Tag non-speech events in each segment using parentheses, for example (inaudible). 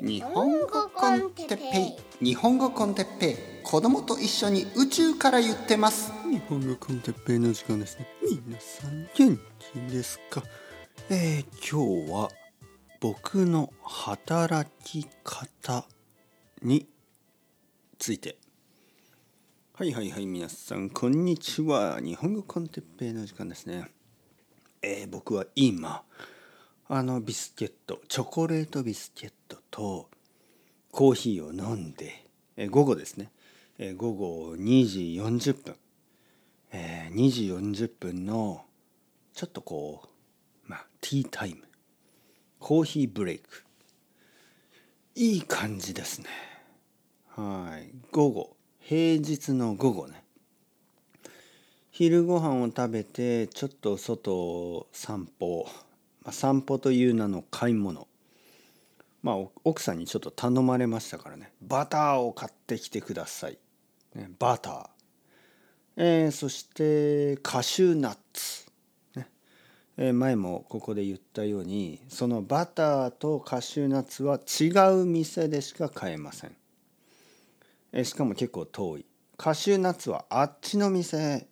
日本語コンテッペイ。日本語コンテッペイ。子供と一緒に宇宙から言ってます。日本語コンテッペイの時間ですね。皆さん元気ですか？えー、今日は僕の働き方について。はいはいはい皆さんこんにちは。日本語コンテッペイの時間ですね。えー、僕は今あのビスケットチョコレートビスケットとコーヒーを飲んで、えー、午後ですね、えー、午後2時40分、えー、2時40分のちょっとこうまあティータイム。コーヒーブレイク。いい感じですね。はい。午後。平日の午後ね。昼ご飯を食べてちょっと外散歩。散歩という名の買い物。まあ奥さんにちょっと頼まれましたからね。バターを買ってきてください、ね、バター、えー、そしてカシューナッツ、ね。えー、前もここで言ったようにそのバターとカシューナッツは違う店でしか買えません、えー、しかも結構遠い。カシューナッツはあっちの店。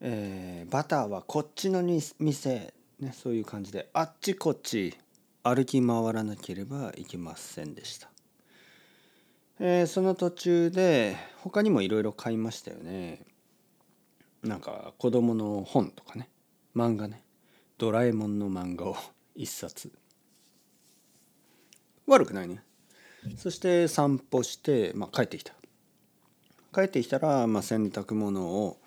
えー、バターはこっちの店。ね、そういう感じであっちこっち歩き回らなければいけませんでした、えー、その途中で他にもいろいろ買いましたよね。なんか子供の本とかね。漫画ね。ドラえもんの漫画を (laughs) 一冊。悪くないね。そして散歩して、まあ、帰ってきた。帰ってきたら、まあ、洗濯物を、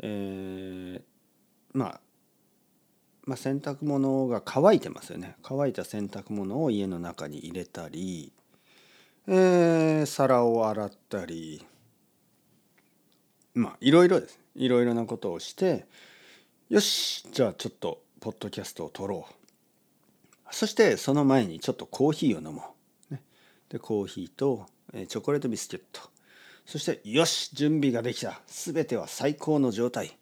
えー、まあまあ、洗濯物が乾いてますよね。乾いた洗濯物を家の中に入れたり、えー、皿を洗ったりまあいろいろです。いろいろなことをしてよしじゃあちょっとポッドキャストを撮ろう。そしてその前にちょっとコーヒーを飲もう、ね、でコーヒーと、チョコレートビスケット。そしてよし準備ができた。全ては最高の状態、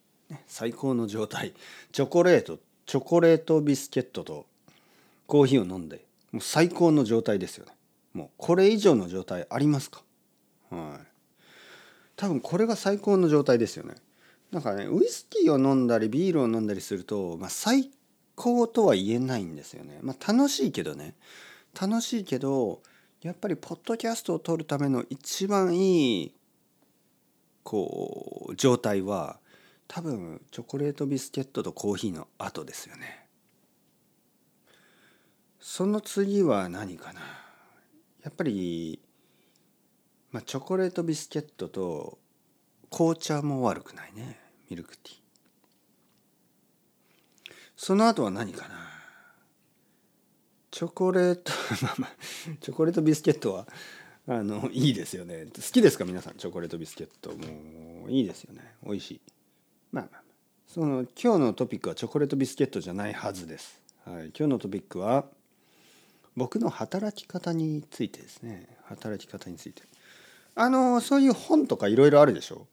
最高の状態。チョコレートチョコレートビスケットとコーヒーを飲んでもう最高の状態ですよね。もうこれ以上の状態ありますか？はい。多分これが最高の状態ですよね。なんかねウイスキーを飲んだりビールを飲んだりすると、まあ、最高とは言えないんですよね。まあ楽しいけどね。楽しいけどやっぱりポッドキャストを撮るための一番いいこう状態は多分チョコレートビスケットとコーヒーの後ですよね。その次は何かな？やっぱり、まあ、チョコレートビスケットと紅茶も悪くないね。ミルクティー。その後は何かな？チョコレートチョコレートビスケットはあのいいですよね。好きですか？皆さんチョコレートビスケット。もういいですよね。美味しい。まあその今日のトピックはチョコレートビスケットじゃないはずです。はい、今日のトピックは僕の働き方についてですね。働き方について。あのそういう本とかいろいろあるでしょ？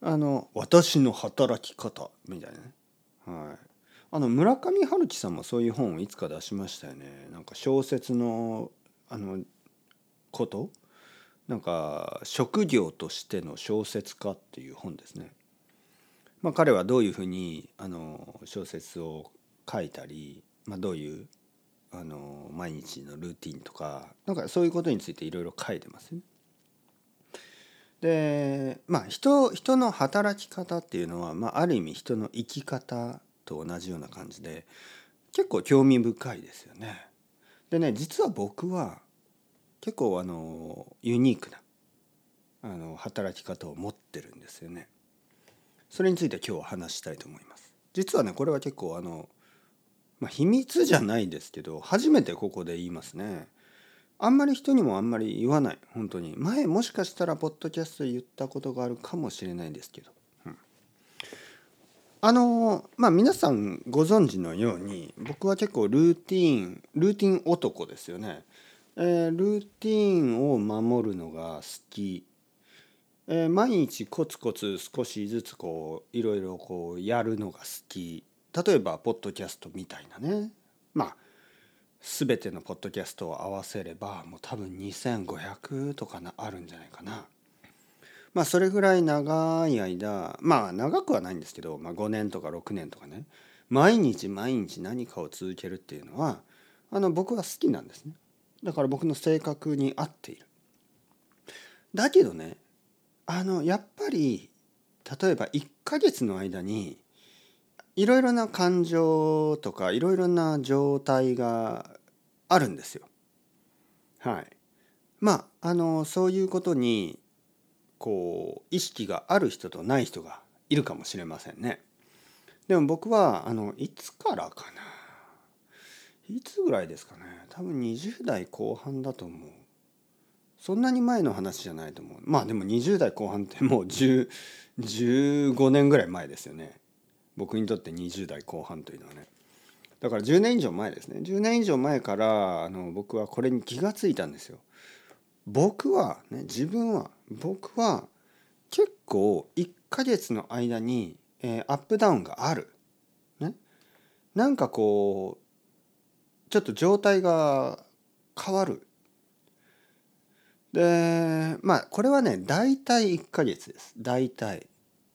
あの私の働き方みたいなね。はい。あの村上春樹さんもそういう本をいつか出しましたよね。なんか小説のあのこと？なんか職業としての小説家っていう本ですね。まあ、彼はどういうふうにあの小説を書いたり、まあ、どういうあの毎日のルーティンとかなんかそういうことについていろいろ書いてますね。でまあ人人の働き方っていうのは、まあ、ある意味人の生き方と同じような感じで結構興味深いですよね。でね実は僕は結構あのユニークなあの働き方を持ってるんですよね。それについて今日は話したいと思います。実はねこれは結構あの、まあ、秘密じゃないですけど初めてここで言いますね。あんまり人にもあんまり言わない。本当に。前もしかしたらポッドキャスト言ったことがあるかもしれないですけど、うん、あのまあ皆さんご存知のように僕は結構ルーティンルーティン男ですよね、えー、ルーティンを守るのが好き。えー、毎日コツコツ少しずつこういろいろこうやるのが好き例えばポッドキャストみたいなねまあ全てのポッドキャストを合わせればもう多分2500とかなあるんじゃないかな。まあそれぐらい長い間まあ長くはないんですけど、まあ、5年とか6年とかね毎日毎日何かを続けるっていうのはあの僕は好きなんですね。だから僕の性格に合っている。だけどねあのやっぱり例えば1ヶ月の間にいろいろな感情とかいろいろな状態があるんですよ。はい。まああのそういうことにこう意識がある人とない人がいるかもしれませんね。でも僕はあのいつからかな？いつぐらいですかね？多分20代後半だと思う。そんなに前の話じゃないと思う。まあでも20代後半ってもう10 15年ぐらい前ですよね。僕にとって20代後半というのはね。だから10年以上前ですね10年以上前からあの僕はこれに気がついたんですよ。僕はね自分は僕は結構1ヶ月の間に、えー、アップダウンがある。ね、なんかこうちょっと状態が変わる。でまあこれはね大体1ヶ月です。大体。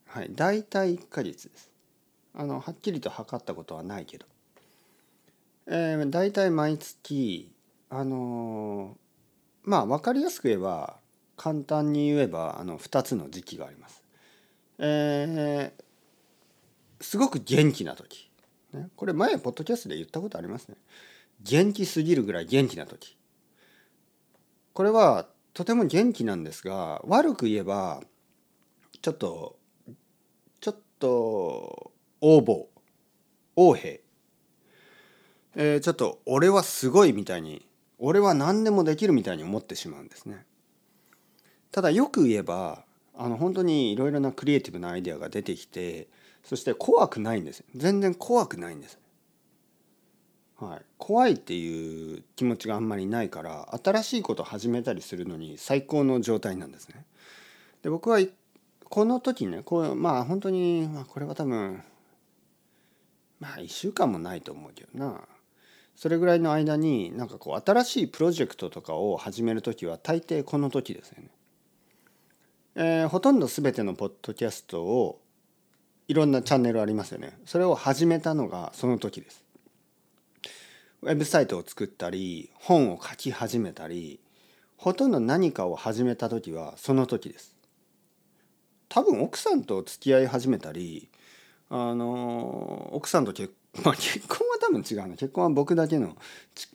はい大体1ヶ月です。あのはっきりと測ったことはないけど。えー、大体毎月あのー、まあ分かりやすく言えば簡単に言えばあの2つの時期があります。えー、すごく元気な時、ね、これ前ポッドキャストで言ったことありますね。元気すぎるぐらい元気な時。これはとても元気なんですが悪く言えばちょっとちょっと横暴横兵えー、ちょっと俺はすごいみたいに俺は何でもできるみたいに思ってしまうんですね。ただよく言えばあの本当にいろいろなクリエイティブなアイデアが出てきてそして怖くないんです全然怖くないんです。はい、怖いっていう気持ちがあんまりないから新しいことを始めたりするのに最高の状態なんですね。で僕はこの時ねこうまあ本当に、まあ、これは多分まあ1週間もないと思うけどなそれぐらいの間になんかこう新しいプロジェクトとかを始める時は大抵この時ですよね。えー、ほとんど全てのポッドキャストをいろんなチャンネルありますよね。それを始めたのがその時です。ウェブサイトを作ったり本を書き始めたりほとんど何かを始めた時はその時です。多分奥さんと付き合い始めたりあの奥さんと結 (laughs) まあ、結婚は多分違うな。結婚は僕だけの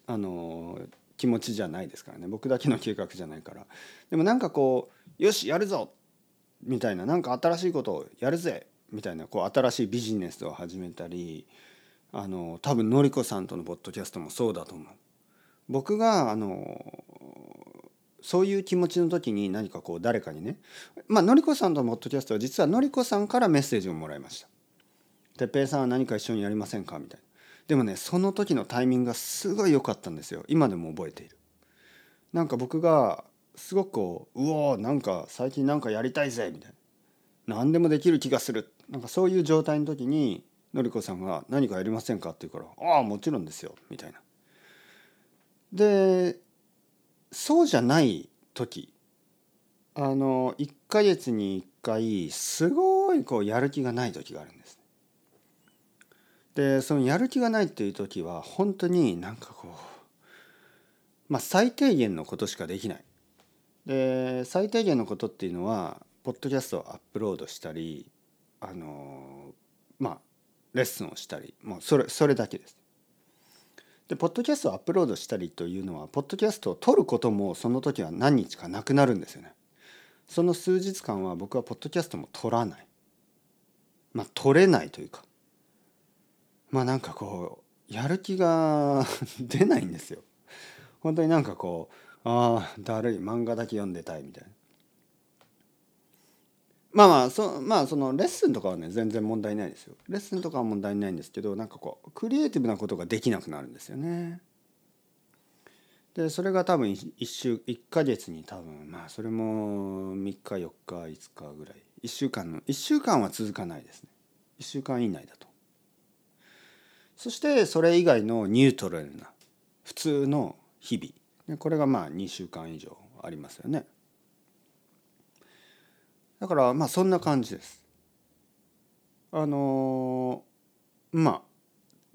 あの気持ちじゃないですからね。僕だけの計画じゃないから。でもなんかこうよしやるぞみたいな。なんか新しいことをやるぜみたいなこう新しいビジネスを始めたりあの多分のりこさんとのポッドキャストもそうだと思う。僕があのそういう気持ちの時に何かこう誰かにねまあのりこさんとのポッドキャストは実はのりこさんからメッセージをもらいました。哲平さんは何か一緒にやりませんか?」みたいなでもねその時のタイミングがすごい良かったんですよ今でも覚えているなんか僕がすごくこう「うおなんか最近なんかやりたいぜ」みたいな「何でもできる気がする」なんかそういう状態の時にのりこさんが「何かやりませんか?」って言うから「ああもちろんですよ」みたいな。でそうじゃない時あの1ヶ月に1回すごいこうやる気がない時があるんです。でそのやる気がないっていう時は本当になんかこうまあ最低限のことしかできない。で最低限のことっていうのはポッドキャストをアップロードしたりあのまあレッスンをしたりもうそれそれだけです。でポッドキャストをアップロードしたりというのはポッドキャストを撮ることもその時は何日かなくなるんですよね。その数日間は僕はポッドキャストも撮らない。まあ撮れないというかまあなんかこうやる気が (laughs) 出ないんですよ。本当になんかこうああだるい漫画だけ読んでたいみたいな。まあまあそまあそのレッスンとかはね全然問題ないですよ。レッスンとかは問題ないんですけどなんかこうクリエイティブなことができなくなるんですよね。でそれが多分1週1ヶ月に多分まあそれも3日4日5日ぐらい。1週間の1週間は続かないですね。1週間以内だと。そしてそれ以外のニュートラルな普通の日々。これがまあ2週間以上ありますよね。だからまあそんな感じです。あのー、まあ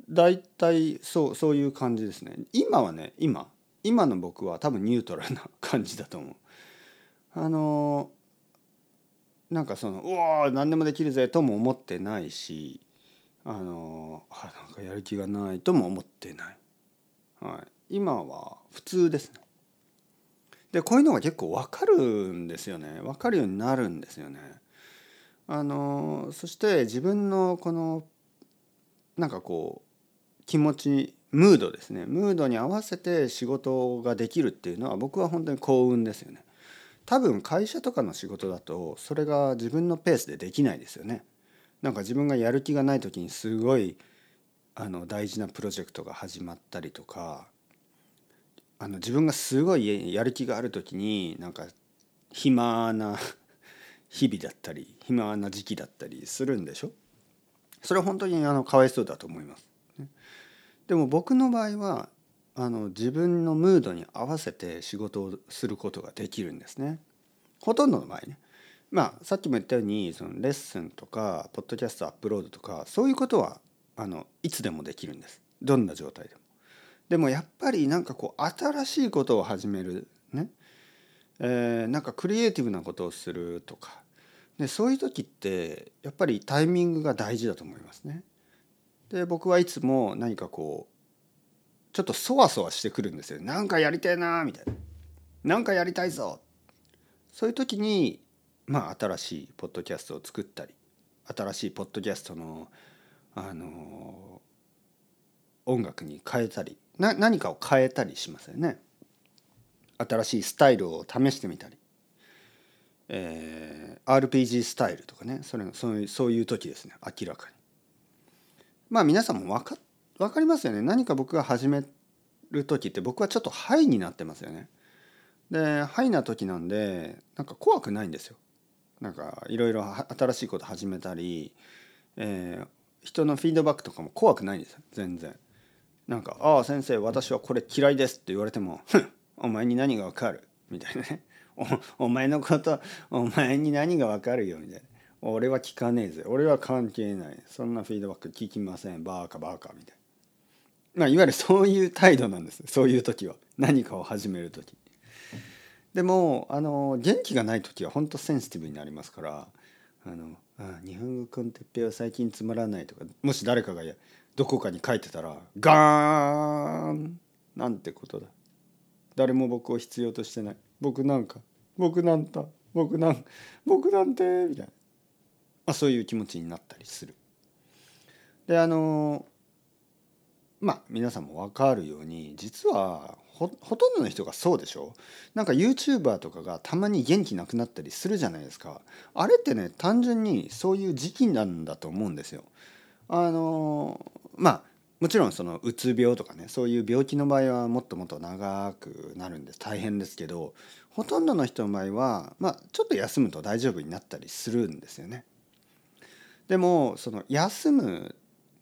大体そうそういう感じですね。今はね今今の僕は多分ニュートラルな感じだと思う。あのー、なんかその「うわ何でもできるぜ」とも思ってないしあのー、あなんかやる気がないとも思ってない、はい、今は普通ですね。でこういうのが結構分かるんですよね。分かるようになるんですよね。あのそして自分のこのなんかこう気持ちムードですね。ムードに合わせて仕事ができるっていうのは僕は本当に幸運ですよね。多分会社とかの仕事だとそれが自分のペースでできないですよね。なんか自分がやる気がない時にすごいあの大事なプロジェクトが始まったりとかあの自分がすごいやる気がある時になんか暇な (laughs) 日々だったり暇な時期だったりするんでしょ？それは本当にあのかわいそうだと思います。でも僕の場合はあの自分のムードに合わせて仕事をすることができるんですね。ほとんどの場合ね。まあさっきも言ったようにそのレッスンとかポッドキャストアップロードとかそういうことはあのいつでもできるんです。どんな状態でも。でもやっぱりなんかこう新しいことを始めるね、えー、なんかクリエイティブなことをするとかでそういう時ってやっぱりタイミングが大事だと思いますね。で僕はいつも何かこうちょっとそわそわしてくるんですよ。なんかやりたいなみたいな。なんかやりたいぞそういう時にまあ新しいポッドキャストを作ったり新しいポッドキャストのあの音楽に変えたりな何かを変えたりしますよね。新しいスタイルを試してみたり、えー、RPG スタイルとかねそれそういうそういう時ですね明らかに。まあ皆さんも分か分かりますよね何か僕が始める時って僕はちょっとハイになってますよね。でハイな時なんでなんか怖くないんですよ。なんかいろいろ新しいこと始めたり、えー、人のフィードバックとかも怖くないんですよ全然。なんか「ああ先生私はこれ嫌いです」って言われても「(laughs) お前に何がわかる」みたいなね。お「前のことお前に何がわかるよ」みたいな「俺は聞かねえぜ。俺は関係ない。そんなフィードバック聞きません。バーカバーカ」みたいな。まあ、いわゆるそういう態度なんですそういう時は。何かを始める時。でもあの元気がない時は本当センシティブになりますからあのあ日本語コンテッペは最近つまらないとかもし誰かがどこかに書いてたらガーンなんてことだ。誰も僕を必要としてない。僕なんか僕なんだ僕なん僕なんてみたいな、まあ、そういう気持ちになったりする。であのまあ皆さんも分かるように実はほとんどの人がそうでしょ。なんか YouTuber とかがたまに元気なくなったりするじゃないですか。あれってね単純にそういう時期なんだと思うんですよ。あのまあもちろんそのうつ病とかねそういう病気の場合はもっともっと長くなるんです大変ですけどほとんどの人の場合は、まあ、ちょっと休むと大丈夫になったりするんですよね。でもその休む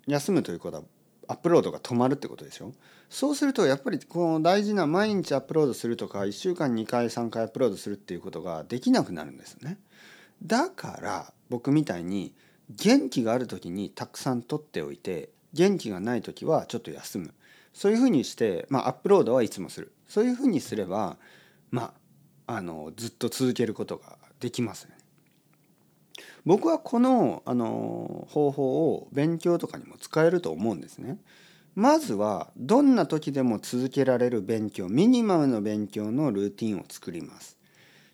休むということはアップロードが止まるってことでしょそうするとやっぱりこの大事な毎日アップロードするとか1週間2回3回アップロードするっていうことができなくなるんですよね。だから僕みたいに元気がある時にたくさん取っておいて元気がない時はちょっと休むそういうふうにして、まあ、アップロードはいつもするそういうふうにすればまああのずっと続けることができますね。僕はこのあの方法を勉強とかにも使えると思うんですね。まずはどんな時でも続けられる勉強ミニマムの勉強のルーティンを作ります。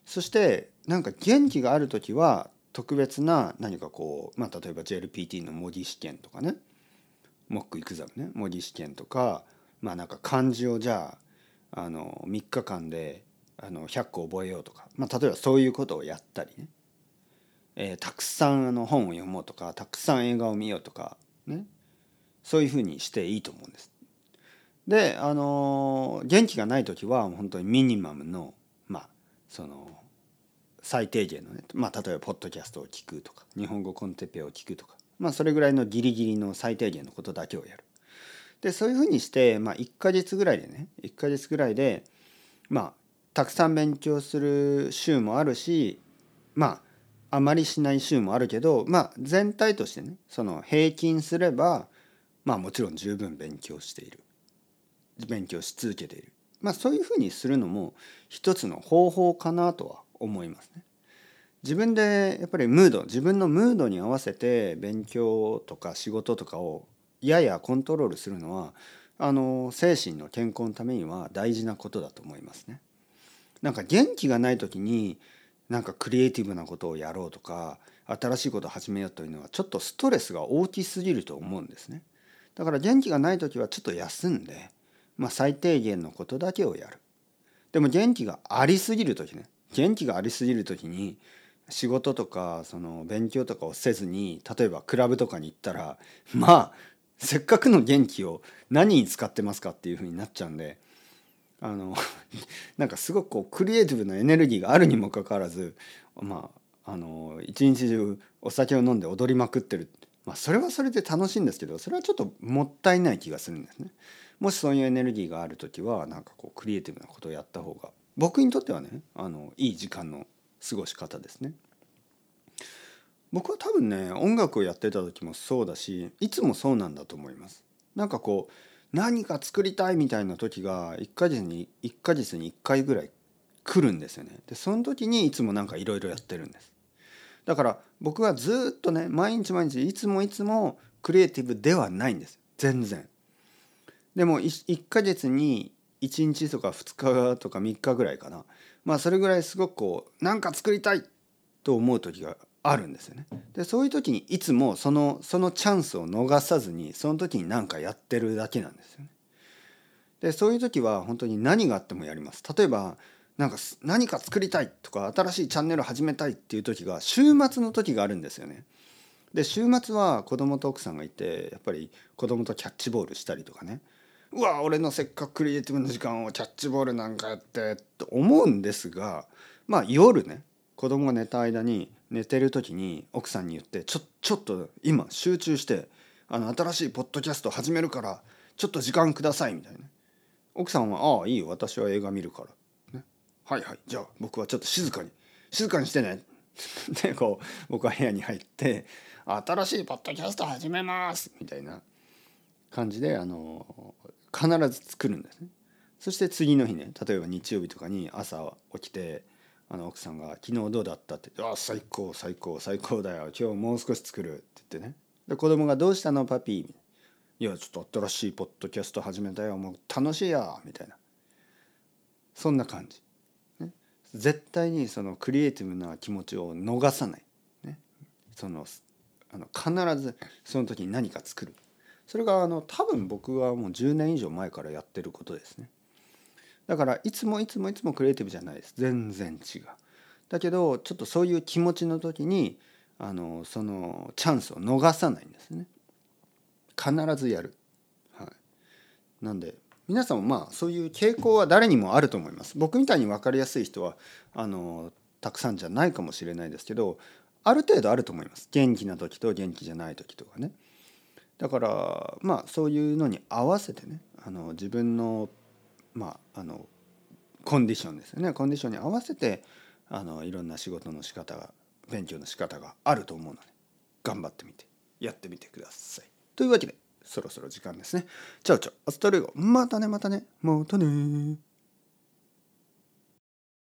そしてなんか元気がある時は特別な何かこう、まあ、例えば JLPT の模擬試験とかねモックエクザムね。模擬試験とかまあなんか漢字をじゃああの3日間であの100個覚えようとか、まあ、例えばそういうことをやったりね、えー、たくさんあの本を読もうとかたくさん映画を見ようとかね。そういうふうにしていいと思うんです。であの元気がない時は本当にミニマムのまあその最低限のね、まあ、例えばポッドキャストを聞くとか日本語コンテペを聞くとか、まあ、それぐらいのギリギリの最低限のことだけをやる。でそういうふうにして、まあ、1ヶ月ぐらいでね1ヶ月ぐらいでまあたくさん勉強する週もあるしまああまりしない週もあるけどまあ全体としてねその平均すればまあもちろん十分勉強している勉強し続けているまあそういうふうにするのも一つの方法かなとは思いますね。自分でやっぱりムード自分のムードに合わせて勉強とか仕事とかをややコントロールするのはあの精神の健康のためには大事なことだと思いますね。なんか元気がない時になんかクリエイティブなことをやろうとか新しいことを始めようというのはちょっとストレスが大きすぎると思うんですね。だから元気がない時はちょっと休んで、まあ、最低限のことだけをやる。でも元気がありすぎる時ね元気がありすぎる時に仕事とかその勉強とかをせずに例えばクラブとかに行ったらまあせっかくの元気を何に使ってますかっていうふうになっちゃうんであの (laughs) なんかすごくこうクリエイティブなエネルギーがあるにもかかわらずまああの一日中お酒を飲んで踊りまくってる、まあ、それはそれで楽しいんですけどそれはちょっともったいない気がするんですね。もしそういうエネルギーがある時はなんかこうクリエイティブなことをやった方が僕にとってはねあのいい時間の過ごし方ですね。僕は多分ね音楽をやってた時もそうだしいつもそうなんだと思います。なんかこう何か作りたいみたいな時が1ヶ月に1ヶ月に1回ぐらい来るんですよね。でその時にいつもなんかいろいろやってるんです。だから僕はずっとね毎日毎日いつもいつもクリエイティブではないんです全然。でも 1, 1ヶ月に1日とか2日とか3日ぐらいかなまあそれぐらいすごくこうなんか作りたいと思う時があるんですよね。でそういう時にいつもそのそのチャンスを逃さずにその時に何かやってるだけなんですよね。でそういう時は本当に何があってもやります。例えばなんか何か作りたいとか新しいチャンネル始めたいっていう時が週末の時があるんですよね。で週末は子供と奥さんがいてやっぱり子供とキャッチボールしたりとかねうわ俺のせっかくクリエイティブな時間をキャッチボールなんかやってと思うんですがまあ夜ね子供が寝た間に寝てる時に奥さんに言ってちょちょっと今集中してあの新しいポッドキャスト始めるからちょっと時間くださいみたいな。奥さんは「ああいい私は映画見るから」ね「はいはいじゃあ僕はちょっと静かに静かにしてね」(laughs) でこう僕は部屋に入って「新しいポッドキャスト始めます」みたいな感じであの必ず作るんですね。そして次の日ね例えば日曜日とかに朝起きてあの奥さんが「昨日どうだった?」って「あ最高最高最高だよ。今日もう少し作る」って言ってね。で子供が「どうしたの？パピー」いやちょっと新しいポッドキャスト始めたよ。もう楽しいや」みたいな。そんな感じ、ね、絶対にそのクリエイティブな気持ちを逃さない、ね、そのあの必ずその時に何か作る。それがあの多分僕はもう10年以上前からやってることですね。だからいつもいつもいつもクリエイティブじゃないです。全然違う。だけどちょっとそういう気持ちの時にあのそのチャンスを逃さないんですね。必ずやる、はい、なんで皆さんもまあそういう傾向は誰にもあると思います。僕みたいに分かりやすい人はあのたくさんじゃないかもしれないですけどある程度あると思います。元気な時と元気じゃない時とかね。だからまあそういうのに合わせてねあの自分のまああのコンディションですよねコンディションに合わせてあのいろんな仕事の仕方が勉強の仕方があると思うので頑張ってみてやってみてください。というわけでそろそろ時間ですね。チャオチャオ hasta luego またねまたねまたね